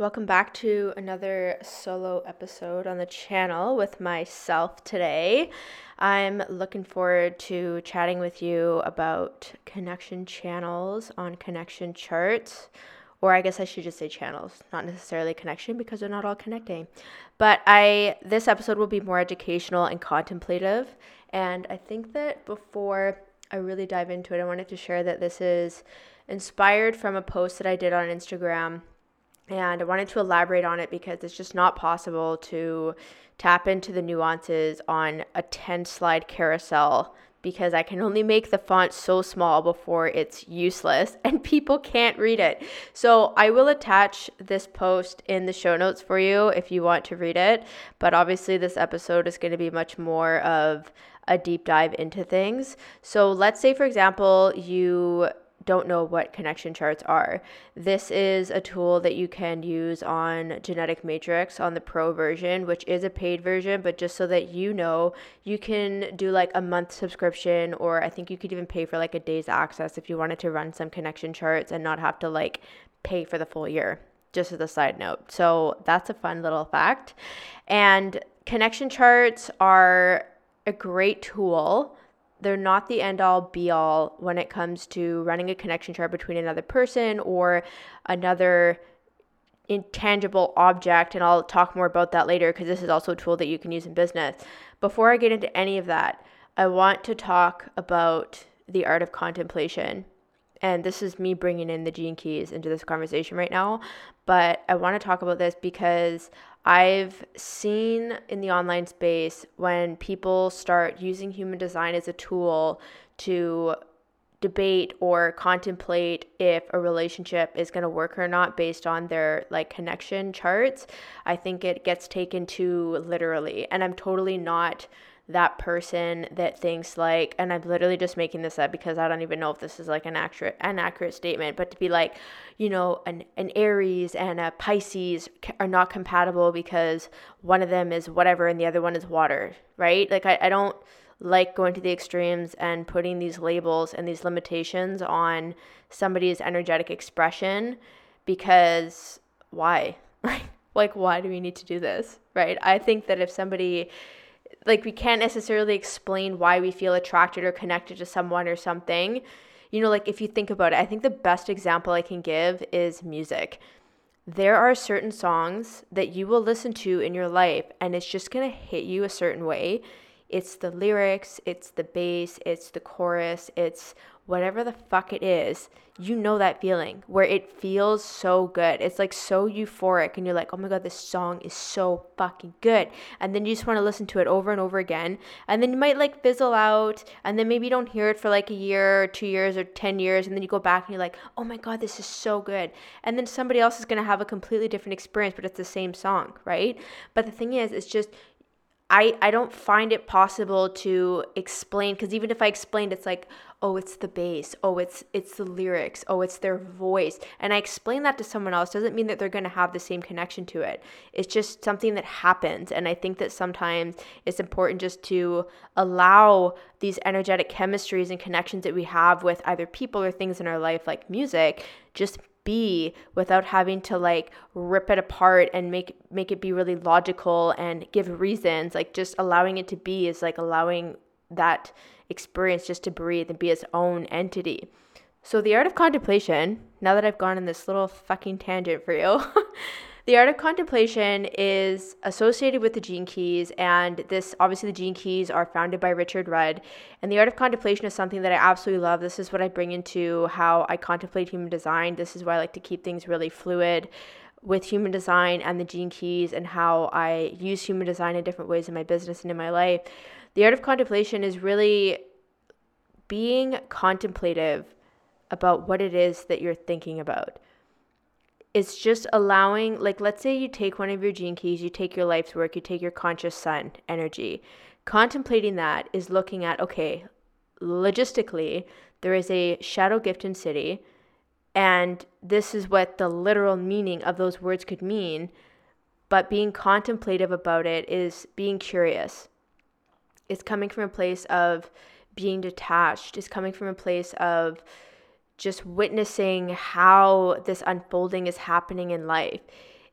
Welcome back to another solo episode on the channel with myself today. I'm looking forward to chatting with you about connection channels on connection charts. Or I guess I should just say channels, not necessarily connection because they're not all connecting. But I this episode will be more educational and contemplative. And I think that before I really dive into it, I wanted to share that this is inspired from a post that I did on Instagram and I wanted to elaborate on it because it's just not possible to tap into the nuances on a 10 slide carousel because I can only make the font so small before it's useless and people can't read it. So I will attach this post in the show notes for you if you want to read it. But obviously, this episode is going to be much more of a deep dive into things. So let's say, for example, you don't know what connection charts are. This is a tool that you can use on Genetic Matrix on the pro version, which is a paid version, but just so that you know, you can do like a month subscription, or I think you could even pay for like a day's access if you wanted to run some connection charts and not have to like pay for the full year. Just as a side note. So that's a fun little fact. And connection charts are a great tool they're not the end all be all when it comes to running a connection chart between another person or another intangible object and I'll talk more about that later because this is also a tool that you can use in business. Before I get into any of that, I want to talk about the art of contemplation. And this is me bringing in the gene keys into this conversation right now, but I want to talk about this because I've seen in the online space when people start using human design as a tool to debate or contemplate if a relationship is going to work or not based on their like connection charts i think it gets taken too literally and i'm totally not that person that thinks like and I'm literally just making this up because I don't even know if this is like an accurate an accurate statement but to be like you know an an Aries and a Pisces are not compatible because one of them is whatever and the other one is water right? Like I, I don't like going to the extremes and putting these labels and these limitations on somebody's energetic expression because why? Like why do we need to do this right? I think that if somebody like we can't necessarily explain why we feel attracted or connected to someone or something. You know, like if you think about it, I think the best example I can give is music. There are certain songs that you will listen to in your life and it's just going to hit you a certain way. It's the lyrics, it's the bass, it's the chorus, it's whatever the fuck it is, you know that feeling where it feels so good. It's like so euphoric, and you're like, oh my god, this song is so fucking good. And then you just want to listen to it over and over again. And then you might like fizzle out, and then maybe you don't hear it for like a year or two years or 10 years. And then you go back and you're like, oh my god, this is so good. And then somebody else is going to have a completely different experience, but it's the same song, right? But the thing is, it's just I, I don't find it possible to explain because even if I explained it's like oh it's the bass. Oh it's it's the lyrics. Oh it's their voice. And I explain that to someone else doesn't mean that they're going to have the same connection to it. It's just something that happens and I think that sometimes it's important just to allow these energetic chemistries and connections that we have with either people or things in our life like music just be without having to like rip it apart and make make it be really logical and give reasons. Like just allowing it to be is like allowing that experience just to breathe and be its own entity. So the art of contemplation now that i've gone in this little fucking tangent for you The art of contemplation is associated with the gene keys, and this obviously the gene keys are founded by Richard Rudd. And the art of contemplation is something that I absolutely love. This is what I bring into how I contemplate human design. This is why I like to keep things really fluid with human design and the gene keys and how I use human design in different ways in my business and in my life. The art of contemplation is really being contemplative about what it is that you're thinking about it's just allowing like let's say you take one of your gene keys you take your life's work you take your conscious sun energy. Contemplating that is looking at okay logistically there is a shadow gift in siddhi and this is what the literal meaning of those words could mean but being contemplative about it is being curious. It's coming from a place of being detached. It's coming from a place of just witnessing how this unfolding is happening in life.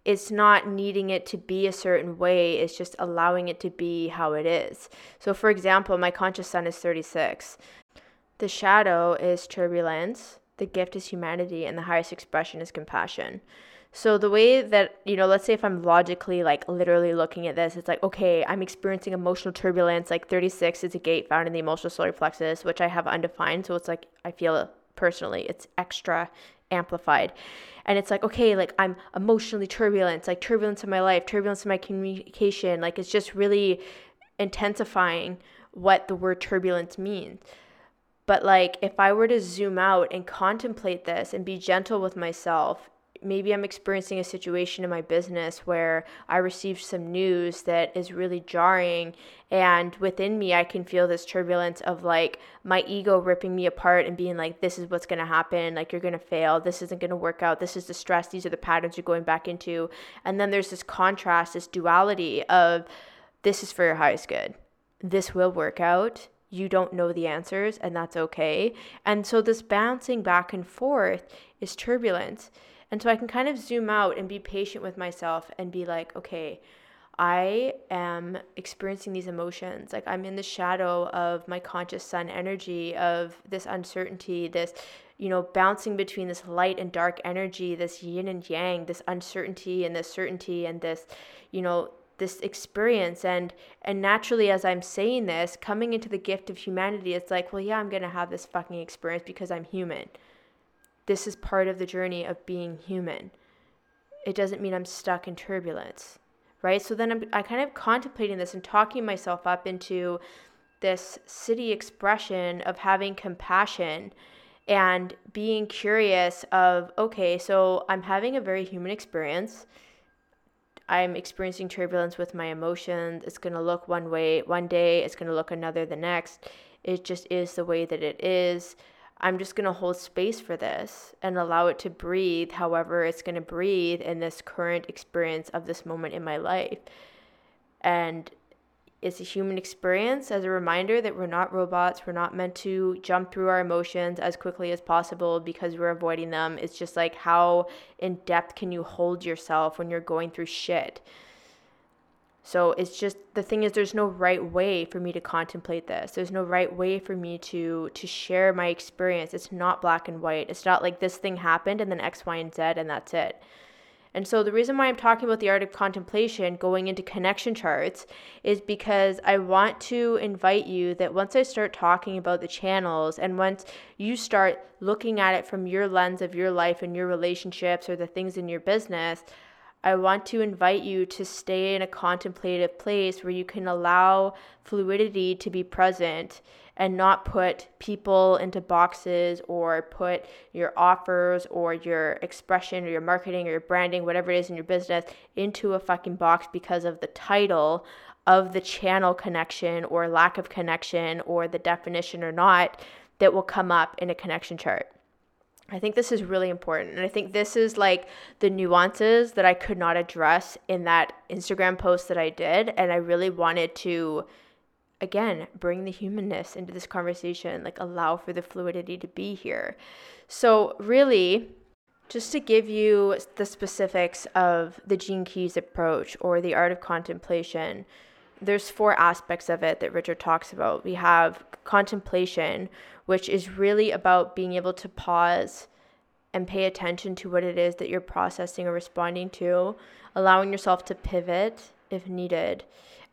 It's not needing it to be a certain way, it's just allowing it to be how it is. So, for example, my conscious sun is 36. The shadow is turbulence, the gift is humanity, and the highest expression is compassion. So the way that, you know, let's say if I'm logically like literally looking at this, it's like, okay, I'm experiencing emotional turbulence. Like 36 is a gate found in the emotional solar plexus, which I have undefined. So it's like I feel personally. It's extra amplified. And it's like, okay, like I'm emotionally turbulent, like turbulence in my life, turbulence in my communication. Like it's just really intensifying what the word turbulence means. But like if I were to zoom out and contemplate this and be gentle with myself maybe I'm experiencing a situation in my business where I received some news that is really jarring. And within me, I can feel this turbulence of like my ego ripping me apart and being like, this is what's going to happen. Like, you're going to fail. This isn't going to work out. This is the stress. These are the patterns you're going back into. And then there's this contrast, this duality of this is for your highest good. This will work out. You don't know the answers, and that's okay. And so, this bouncing back and forth is turbulence. And so I can kind of zoom out and be patient with myself and be like, okay, I am experiencing these emotions. Like I'm in the shadow of my conscious sun energy, of this uncertainty, this, you know, bouncing between this light and dark energy, this yin and yang, this uncertainty and this certainty and this, you know, this experience and and naturally as i'm saying this coming into the gift of humanity it's like well yeah i'm going to have this fucking experience because i'm human this is part of the journey of being human. It doesn't mean I'm stuck in turbulence, right? So then I'm I kind of contemplating this and talking myself up into this siddhi expression of having compassion and being curious of okay, so I'm having a very human experience. I'm experiencing turbulence with my emotions. It's going to look one way one day, it's going to look another the next. It just is the way that it is. I'm just going to hold space for this and allow it to breathe however it's going to breathe in this current experience of this moment in my life. And it's a human experience as a reminder that we're not robots. We're not meant to jump through our emotions as quickly as possible because we're avoiding them. It's just like how in depth can you hold yourself when you're going through shit? So it's just the thing is there's no right way for me to contemplate this. There's no right way for me to to share my experience. It's not black and white. It's not like this thing happened and then X, Y, and Z and that's it. And so the reason why I'm talking about the art of contemplation going into connection charts is because I want to invite you that once I start talking about the channels and once you start looking at it from your lens of your life and your relationships or the things in your business, I want to invite you to stay in a contemplative place where you can allow fluidity to be present and not put people into boxes or put your offers or your expression or your marketing or your branding, whatever it is in your business, into a fucking box because of the title of the channel connection or lack of connection or the definition or not that will come up in a connection chart. I think this is really important. And I think this is like the nuances that I could not address in that Instagram post that I did. And I really wanted to, again, bring the humanness into this conversation, like allow for the fluidity to be here. So, really, just to give you the specifics of the Gene Keys approach or the art of contemplation, there's four aspects of it that Richard talks about. We have contemplation, which is really about being able to pause and pay attention to what it is that you're processing or responding to, allowing yourself to pivot if needed,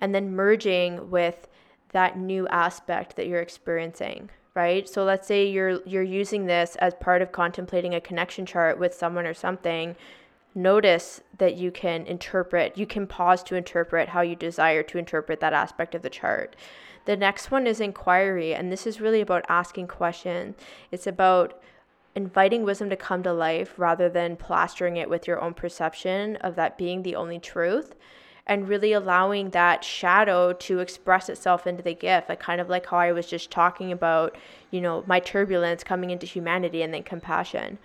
and then merging with that new aspect that you're experiencing, right? So let's say you're you're using this as part of contemplating a connection chart with someone or something notice that you can interpret, you can pause to interpret how you desire to interpret that aspect of the chart. The next one is inquiry, and this is really about asking questions. It's about inviting wisdom to come to life rather than plastering it with your own perception of that being the only truth and really allowing that shadow to express itself into the gift like kind of like how i was just talking about you know my turbulence coming into humanity and then compassion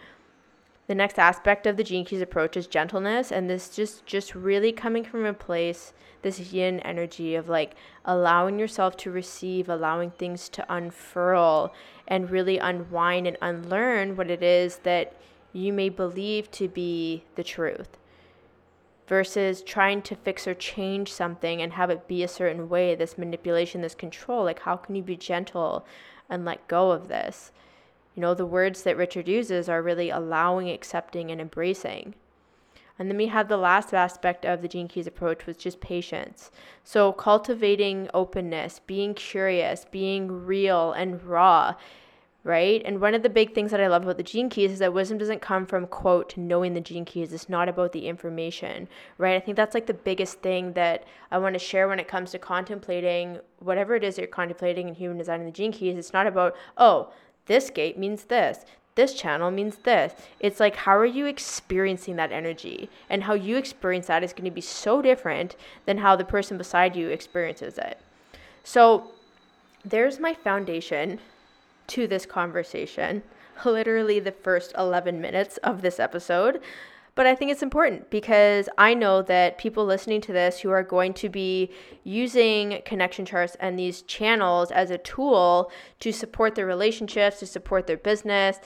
the next aspect of the gene keys approach is gentleness and this just just really coming from a place this yin energy of like allowing yourself to receive allowing things to unfurl and really unwind and unlearn what it is that you may believe to be the truth versus trying to fix or change something and have it be a certain way this manipulation this control. Like how can you be gentle and let go of this you know the words that richard uses are really allowing accepting and embracing and then we have the last aspect of the Gene Keys approach, which is patience. So cultivating openness, being curious, being real and raw, right? And one of the big things that I love about the gene keys is that wisdom doesn't come from quote knowing the gene keys. It's not about the information, right? I think that's like the biggest thing that I want to share when it comes to contemplating whatever it is you're contemplating in human design and the gene keys. It's not about, oh, this gate means this. This channel means this. It's like, how are you experiencing that energy? And how you experience that is going to be so different than how the person beside you experiences it. So, there's my foundation to this conversation, literally the first 11 minutes of this episode. But I think it's important because I know that people listening to this who are going to be using connection charts and these channels as a tool to support their relationships, to support their business.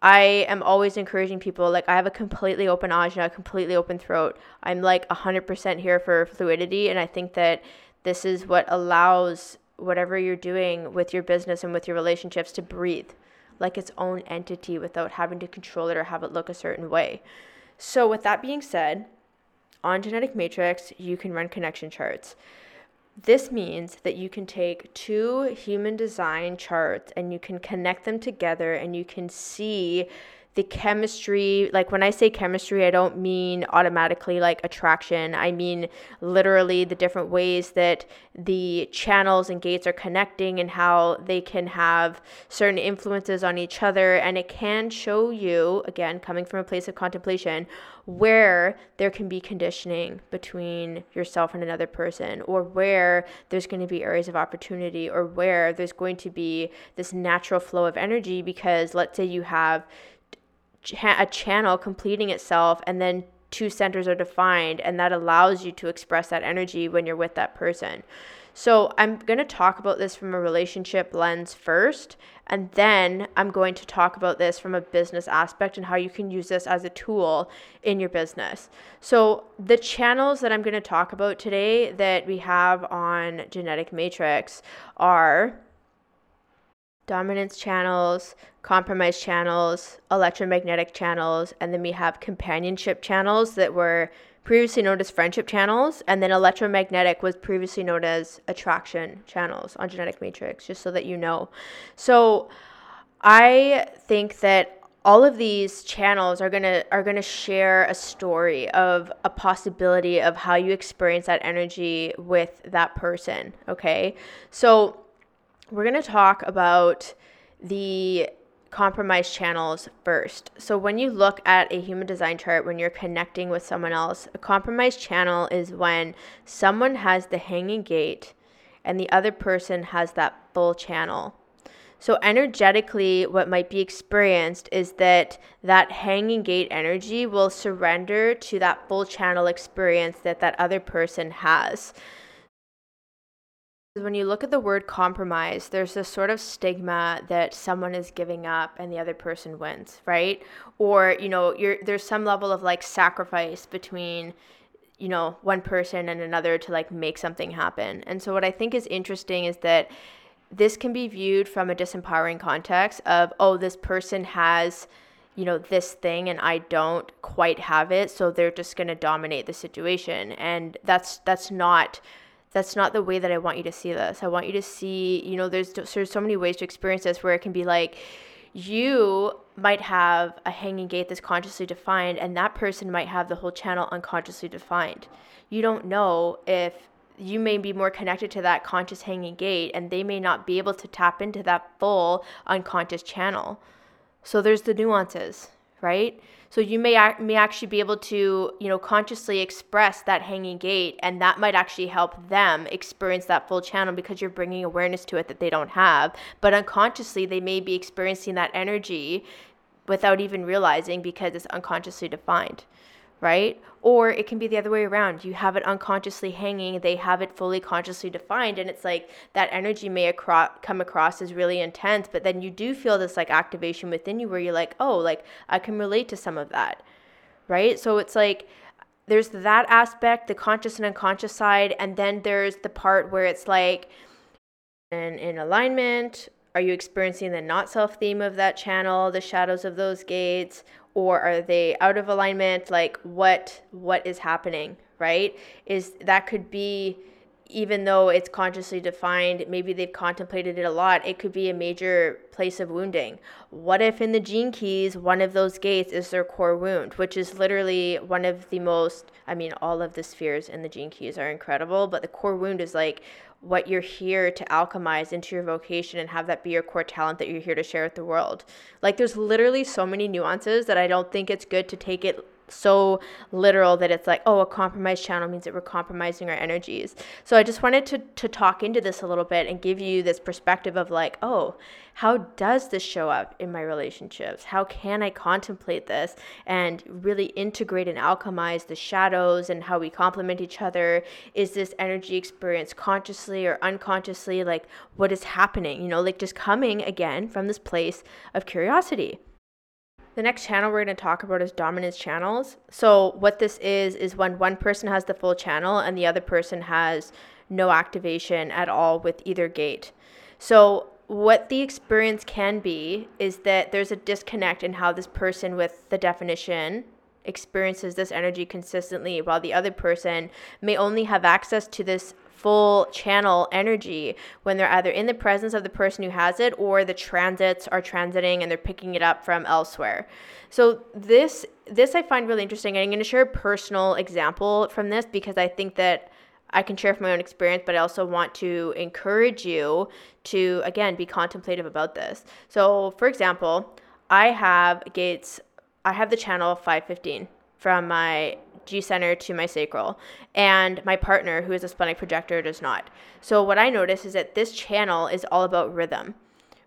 I am always encouraging people like I have a completely open ajna, completely open throat. I'm like 100% here for fluidity and I think that this is what allows whatever you're doing with your business and with your relationships to breathe like its own entity without having to control it or have it look a certain way. So, with that being said, on Genetic Matrix, you can run connection charts. This means that you can take two human design charts and you can connect them together and you can see the chemistry like when i say chemistry i don't mean automatically like attraction. I mean literally the different ways that the channels and gates are connecting and how they can have certain influences on each other. And it can show you again coming from a place of contemplation where there can be conditioning between yourself and another person or where there's going to be areas of opportunity or where there's going to be this natural flow of energy. Because let's say you have a channel completing itself and then two centers are defined and that allows you to express that energy when you're with that person. So, I'm going to talk about this from a relationship lens first, and then I'm going to talk about this from a business aspect and how you can use this as a tool in your business. So, the channels that I'm going to talk about today that we have on Genetic Matrix are dominance channels, compromise channels, electromagnetic channels, and then we have companionship channels that were previously known as friendship channels, and then electromagnetic was previously known as attraction channels on genetic matrix, just so that you know. So I think that all of these channels are gonna are gonna share a story of a possibility of how you experience that energy with that person. Okay, so we're going to talk about the compromise channels first. So, when you look at a human design chart, when you're connecting with someone else, a compromise channel is when someone has the hanging gate and the other person has that full channel. So, energetically, what might be experienced is that that hanging gate energy will surrender to that full channel experience that that other person has. When you look at the word compromise, there's this sort of stigma that someone is giving up and the other person wins, right? Or, you know, there's some level of like sacrifice between you know, one person and another to like make something happen. And so what I think is interesting is that this can be viewed from a disempowering context of, oh, this person has, you know, this thing and I don't quite have it, so they're just going to dominate the situation. And that's that's not that's not the way that I want you to see this. I want you to see, you know, there's there's so many ways to experience this where it can be like you might have a hanging gate that's consciously defined and that person might have the whole channel unconsciously defined. You don't know if you may be more connected to that conscious hanging gate and they may not be able to tap into that full unconscious channel So there's the nuances, right? So you may may actually be able to, you know, consciously express that hanging gate and that might actually help them experience that full channel because you're bringing awareness to it that they don't have. But unconsciously they may be experiencing that energy without even realizing because it's unconsciously defined right? Or it can be the other way around. You have it unconsciously hanging, they have it fully consciously defined, and it's like that energy may acro- come across as really intense, but then you do feel this like activation within you where you're like, oh, like I can relate to some of that, right? So it's like, there's that aspect, the conscious and unconscious side, and then there's the part where it's like, and in alignment, are you experiencing the not self theme of that channel, the shadows of those gates, or are they out of alignment? Like what what is happening right? Is that could be even though it's consciously defined maybe they've contemplated it a lot it could be a major place of wounding what if in the gene keys one of those gates is their core wound which is literally one of the most i mean all of the spheres in the gene keys are incredible but the core wound is like what you're here to alchemize into your vocation and have that be your core talent that you're here to share with the world. Like there's literally so many nuances that I don't think it's good to take it so literal that it's like, oh, a compromised channel means that we're compromising our energies. So I just wanted to to talk into this a little bit and give you this perspective of like, oh, how does this show up in my relationships? How can I contemplate this and really integrate and alchemize the shadows and how we complement each other? Is this energy experience consciously or unconsciously? Like, what is happening? You know, like just coming again from this place of curiosity. The next channel we're going to talk about is dominance channels. So, what this is, is when one person has the full channel and the other person has no activation at all with either gate. So, what the experience can be is that there's a disconnect in how this person with the definition experiences this energy consistently, while the other person may only have access to this full channel energy when they're either in the presence of the person who has it or the transits are transiting and they're picking it up from elsewhere. So this this I find really interesting. I'm going to share a personal example from this because I think that I can share from my own experience, but I also want to encourage you to again be contemplative about this. So, for example, I have gates I have the channel 515 from my Center to my sacral, and my partner, who is a splenic projector, does not. So, what I notice is that this channel is all about rhythm,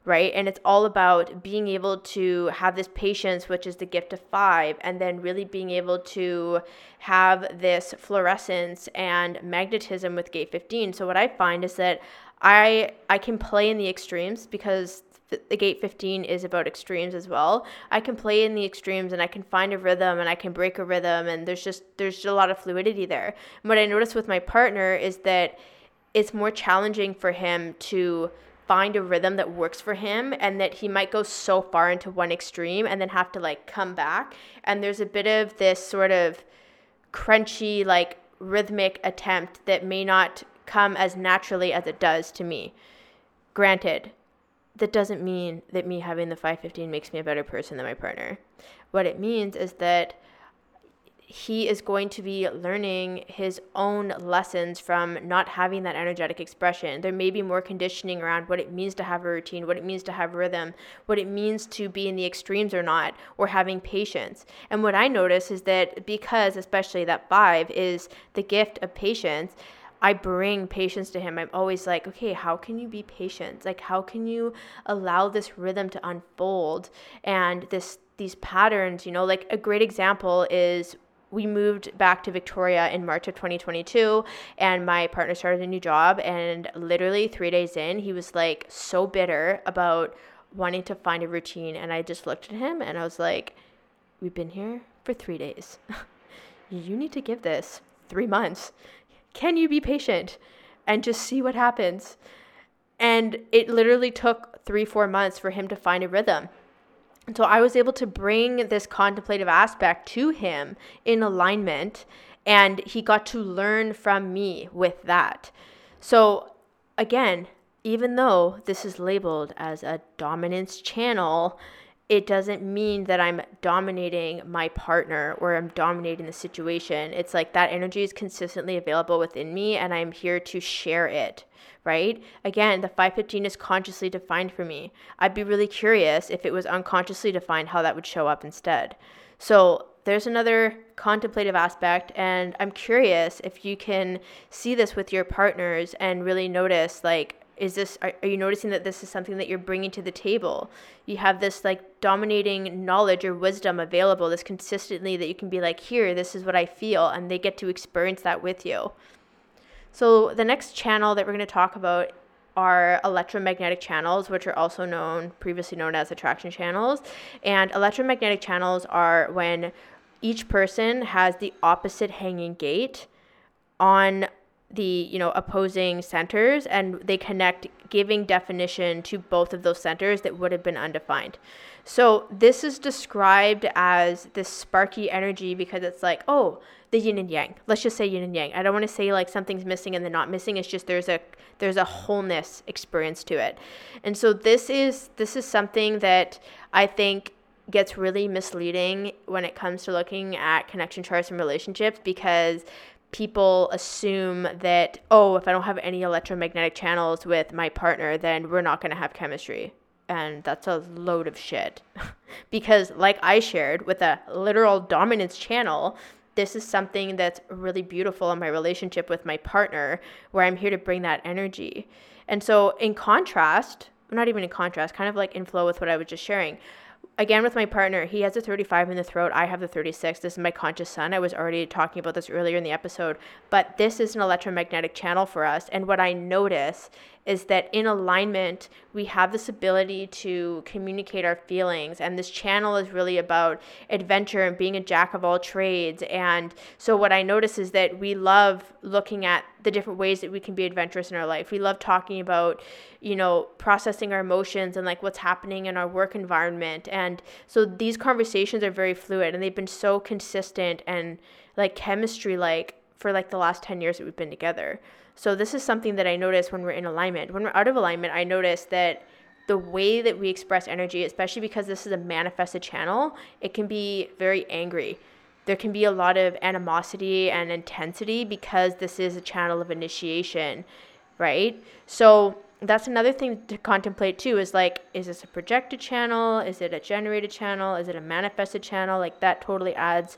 right? And it's all about being able to have this patience, which is the gift of five, and then really being able to have this florescence and magnetism with gate 15. So, what I find is that I I can play in the extremes because the gate 15 is about extremes as well. I can play in the extremes and i can find a rhythm and i can break a rhythm and there's just there's just a lot of fluidity there. And what i noticed with my partner is that it's more challenging for him to find a rhythm that works for him and that he might go so far into one extreme and then have to like come back. And there's a bit of this sort of crunchy like rhythmic attempt that may not come as naturally as it does to me. Granted that doesn't mean that me having the 515 makes me a better person than my partner. What it means is that he is going to be learning his own lessons from not having that energetic expression. There may be more conditioning around what it means to have a routine, what it means to have rhythm, what it means to be in the extremes or not, or having patience. And what I notice is that because, especially that five is the gift of patience, I bring patience to him. I'm always like, okay, how can you be patient? Like, how can you allow this rhythm to unfold and this these patterns? You know, like a great example is we moved back to Victoria in March of 2022 and my partner started a new job and literally 3 days in he was like so bitter about wanting to find a routine and I just looked at him and I was like we've been here for 3 days. you need to give this 3 months. Can you be patient and just see what happens? And it literally took three, four months for him to find a rhythm. And so I was able to bring this contemplative aspect to him in alignment, and he got to learn from me with that. So, again, even though this is labeled as a dominance channel, it doesn't mean that I'm dominating my partner or I'm dominating the situation. It's like that energy is consistently available within me and I'm here to share it, right? Again, the 515 is consciously defined for me. I'd be really curious if it was unconsciously defined how that would show up instead. So, there's another contemplative aspect and I'm curious if you can see this with your partners and really notice like is this are, are, you noticing that this is something that you're bringing to the table? You have this like dominating knowledge or wisdom available this consistently that you can be like here this is what i feel and they get to experience that with you. So the next channel that we're going to talk about are electromagnetic channels which are also known previously known as attraction channels. And electromagnetic channels are when each person has the opposite hanging gate on the you know opposing centers and they connect giving definition to both of those centers that would have been undefined. So this is described as this sparky energy because it's like oh the yin and yang. Let's just say yin and yang. I don't want to say like something's missing and then not missing. It's just there's a there's a wholeness experience to it. And so this is this is something that i think gets really misleading when it comes to looking at connection charts and relationships because people assume that, oh, if I don't have any electromagnetic channels with my partner, then we're not going to have chemistry. And that's a load of shit. because, like I shared with a literal dominance channel, this is something that's really beautiful in my relationship with my partner, where I'm here to bring that energy. And so, in contrast, not even in contrast, kind of like in flow with what I was just sharing, again with my partner he has a 35 in the throat. I have the 36 this is my conscious sun. I was already talking about this earlier in the episode but this is an electromagnetic channel for us. And what i notice is that in alignment, we have this ability to communicate our feelings. And this channel is really about adventure and being a jack of all trades. And so, what I notice is that we love looking at the different ways that we can be adventurous in our life. We love talking about, you know, processing our emotions and like what's happening in our work environment. And so, these conversations are very fluid and they've been so consistent and like chemistry like for like the last 10 years that we've been together. So this is something that I notice when we're in alignment. When we're out of alignment, I notice that the way that we express energy, especially because this is a manifested channel, it can be very angry. There can be a lot of animosity and intensity because this is a channel of initiation, right? So that's another thing to contemplate too is like is this a projected channel is it a generated channel is it a manifested channel like that totally adds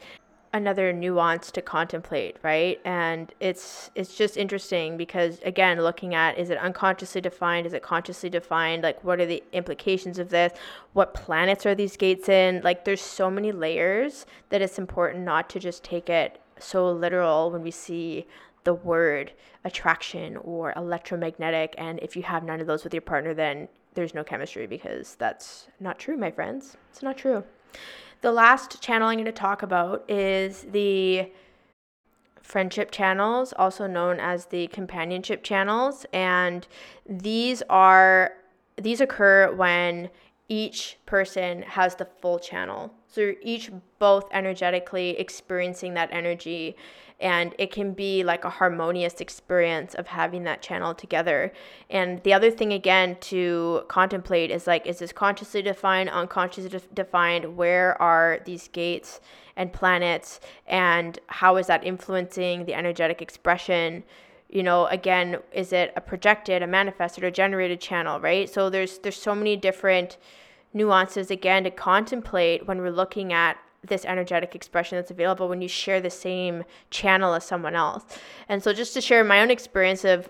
another nuance to contemplate, right? And it's it's just interesting because again, looking at is it unconsciously defined, is it consciously defined? Like what are the implications of this? What planets are these gates in? Like there's so many layers that it's important not to just take it so literal when we see the word attraction or electromagnetic and if you have none of those with your partner then there's no chemistry because that's not true, my friends. It's not true. The last channel I'm going to talk about is the friendship channels, also known as the companionship channels, and these are these occur when each person has the full channel. So you're each both energetically experiencing that energy and it can be like a harmonious experience of having that channel together. And the other thing again to contemplate is like is this consciously defined unconsciously de- defined? Where are these gates and planets? And how is that influencing the energetic expression? You know again is it a projected a manifested or generated channel right? So there's there's so many different nuances again to contemplate when we're looking at this energetic expression that's available when you share the same channel as someone else. And so just to share my own experience of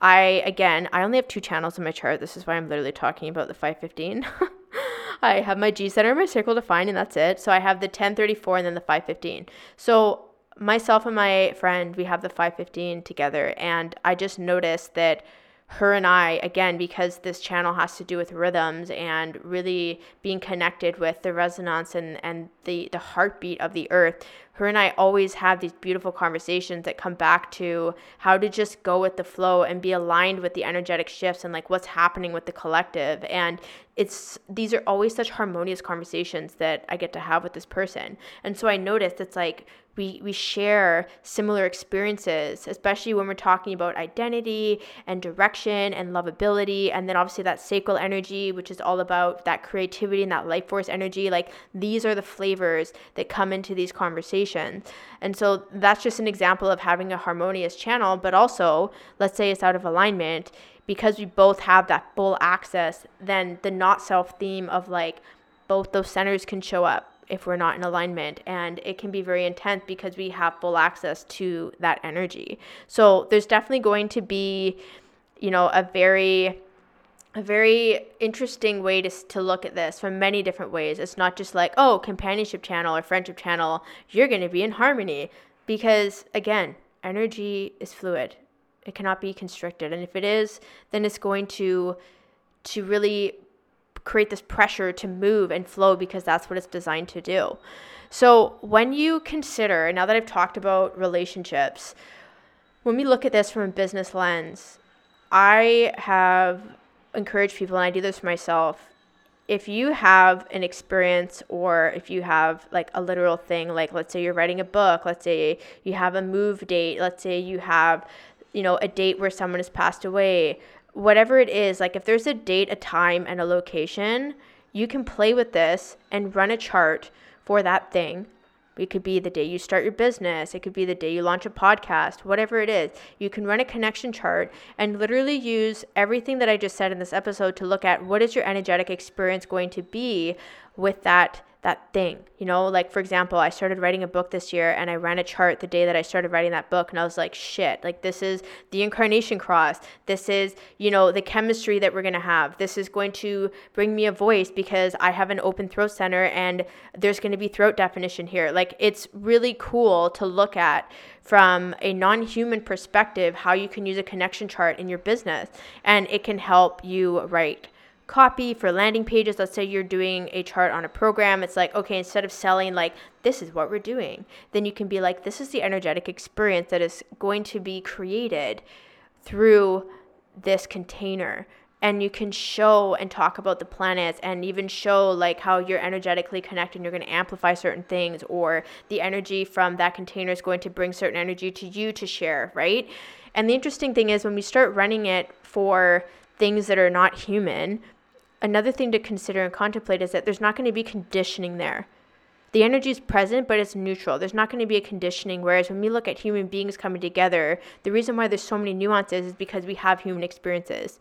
I again, I only have two channels in my chart. This is why I'm literally talking about the 515. I have my G center my sacral defined and that's it. So I have the 1034 and then the 515. So myself and my friend, we have the 515 together and I just noticed that her and I, again, because this channel has to do with rhythms and really being connected with the resonance and, and the, the heartbeat of the earth, her and I always have these beautiful conversations that come back to how to just go with the flow and be aligned with the energetic shifts and like what's happening with the collective. And it's these are always such harmonious conversations that I get to have with this person. And so I noticed it's like we we share similar experiences especially when we're talking about identity and direction and lovability and then obviously that sacral energy which is all about that creativity and that life force energy like these are the flavors that come into these conversations and so that's just an example of having a harmonious channel but also let's say it's out of alignment because we both have that full access then the not self theme of like both those centers can show up if we're not in alignment and it can be very intense because we have full access to that energy. So there's definitely going to be you know a very a very interesting way to, to look at this from many different ways. It's not just like oh companionship channel or friendship channel you're going to be in harmony because again energy is fluid it cannot be constricted and if it is then it's going to to really create this pressure to move and flow because that's what it's designed to do. So, when you consider, now that I've talked about relationships, when we look at this from a business lens, I have encouraged people, and I do this for myself. If you have an experience or if you have like a literal thing, like let's say you're writing a book, let's say you have a move date, let's say you have, you know, a date where someone has passed away, whatever it is, like if there's a date, a time, and a location, you can play with this and run a chart for that thing. It could be the day you start your business. It could be the day you launch a podcast, whatever it is. You can run a connection chart and literally use everything that I just said in this episode to look at what is your energetic experience going to be with that that thing. You know, like for example, I started writing a book this year and I ran a chart the day that I started writing that book and I was like, shit, like this is the incarnation cross. This is, you know, the chemistry that we're going to have. This is going to bring me a voice because I have an open throat center and there's going to be throat definition here. Like it's really cool to look at from a non-human perspective how you can use a connection chart in your business and it can help you write copy for landing pages. Let's say you're doing a chart on a program. It's like okay instead of selling like this is what we're doing then you can be like this is the energetic experience that is going to be created through this container. And you can show and talk about the planets and even show like how you're energetically connected and you're going to amplify certain things or the energy from that container is going to bring certain energy to you to share right? And the interesting thing is when we start running it for things that are not human another thing to consider and contemplate is that there's not going to be conditioning there. The energy is present, but it's neutral. There's not going to be a conditioning. Whereas when we look at human beings coming together, the reason why there's so many nuances is because we have human experiences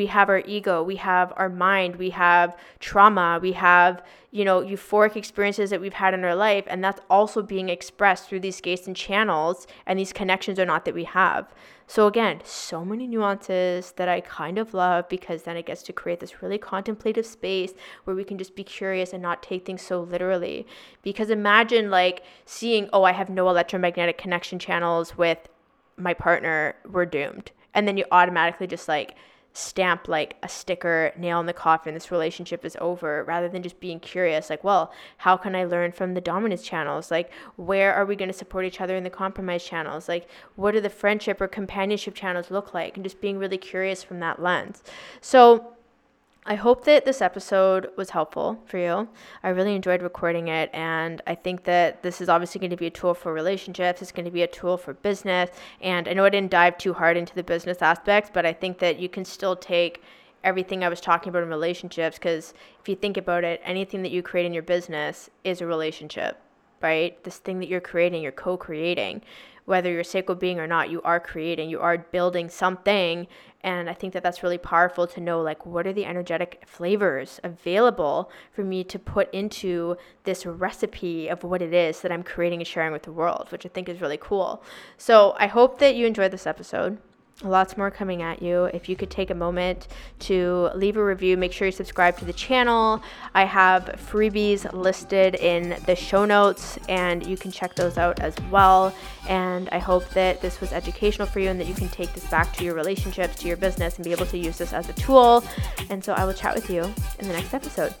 we have our ego we have our mind we have trauma we have you know euphoric experiences that we've had in our life and that's also being expressed through these gates and channels and these connections are not that we have. So again so many nuances that i kind of love because then it gets to create this really contemplative space where we can just be curious and not take things so literally. Because imagine like seeing oh i have no electromagnetic connection channels with my partner we're doomed. And then you automatically just like stamp like a sticker nail in the coffin this relationship is over rather than just being curious like well how can i learn from the dominance channels? Like where are we going to support each other in the compromise channels? Like what do the friendship or companionship channels look like? And just being really curious from that lens. So I hope that this episode was helpful for you. I really enjoyed recording it, and I think that this is obviously going to be a tool for relationships. It's going to be a tool for business. And I know I didn't dive too hard into the business aspects, but I think that you can still take everything I was talking about in relationships because if you think about it, anything that you create in your business is a relationship, right? This thing that you're creating, you're co creating whether you're a sacred being or not, you are creating, you are building something. And I think that that's really powerful to know like, what are the energetic flavors available for me to put into this recipe of what it is that I'm creating and sharing with the world, which I think is really cool. So I hope that you enjoyed this episode lots more coming at you. If you could take a moment to leave a review, make sure you subscribe to the channel. I have freebies listed in the show notes, and you can check those out as well. And I hope that this was educational for you and that you can take this back to your relationships, to your business, and be able to use this as a tool. And so I will chat with you in the next episode.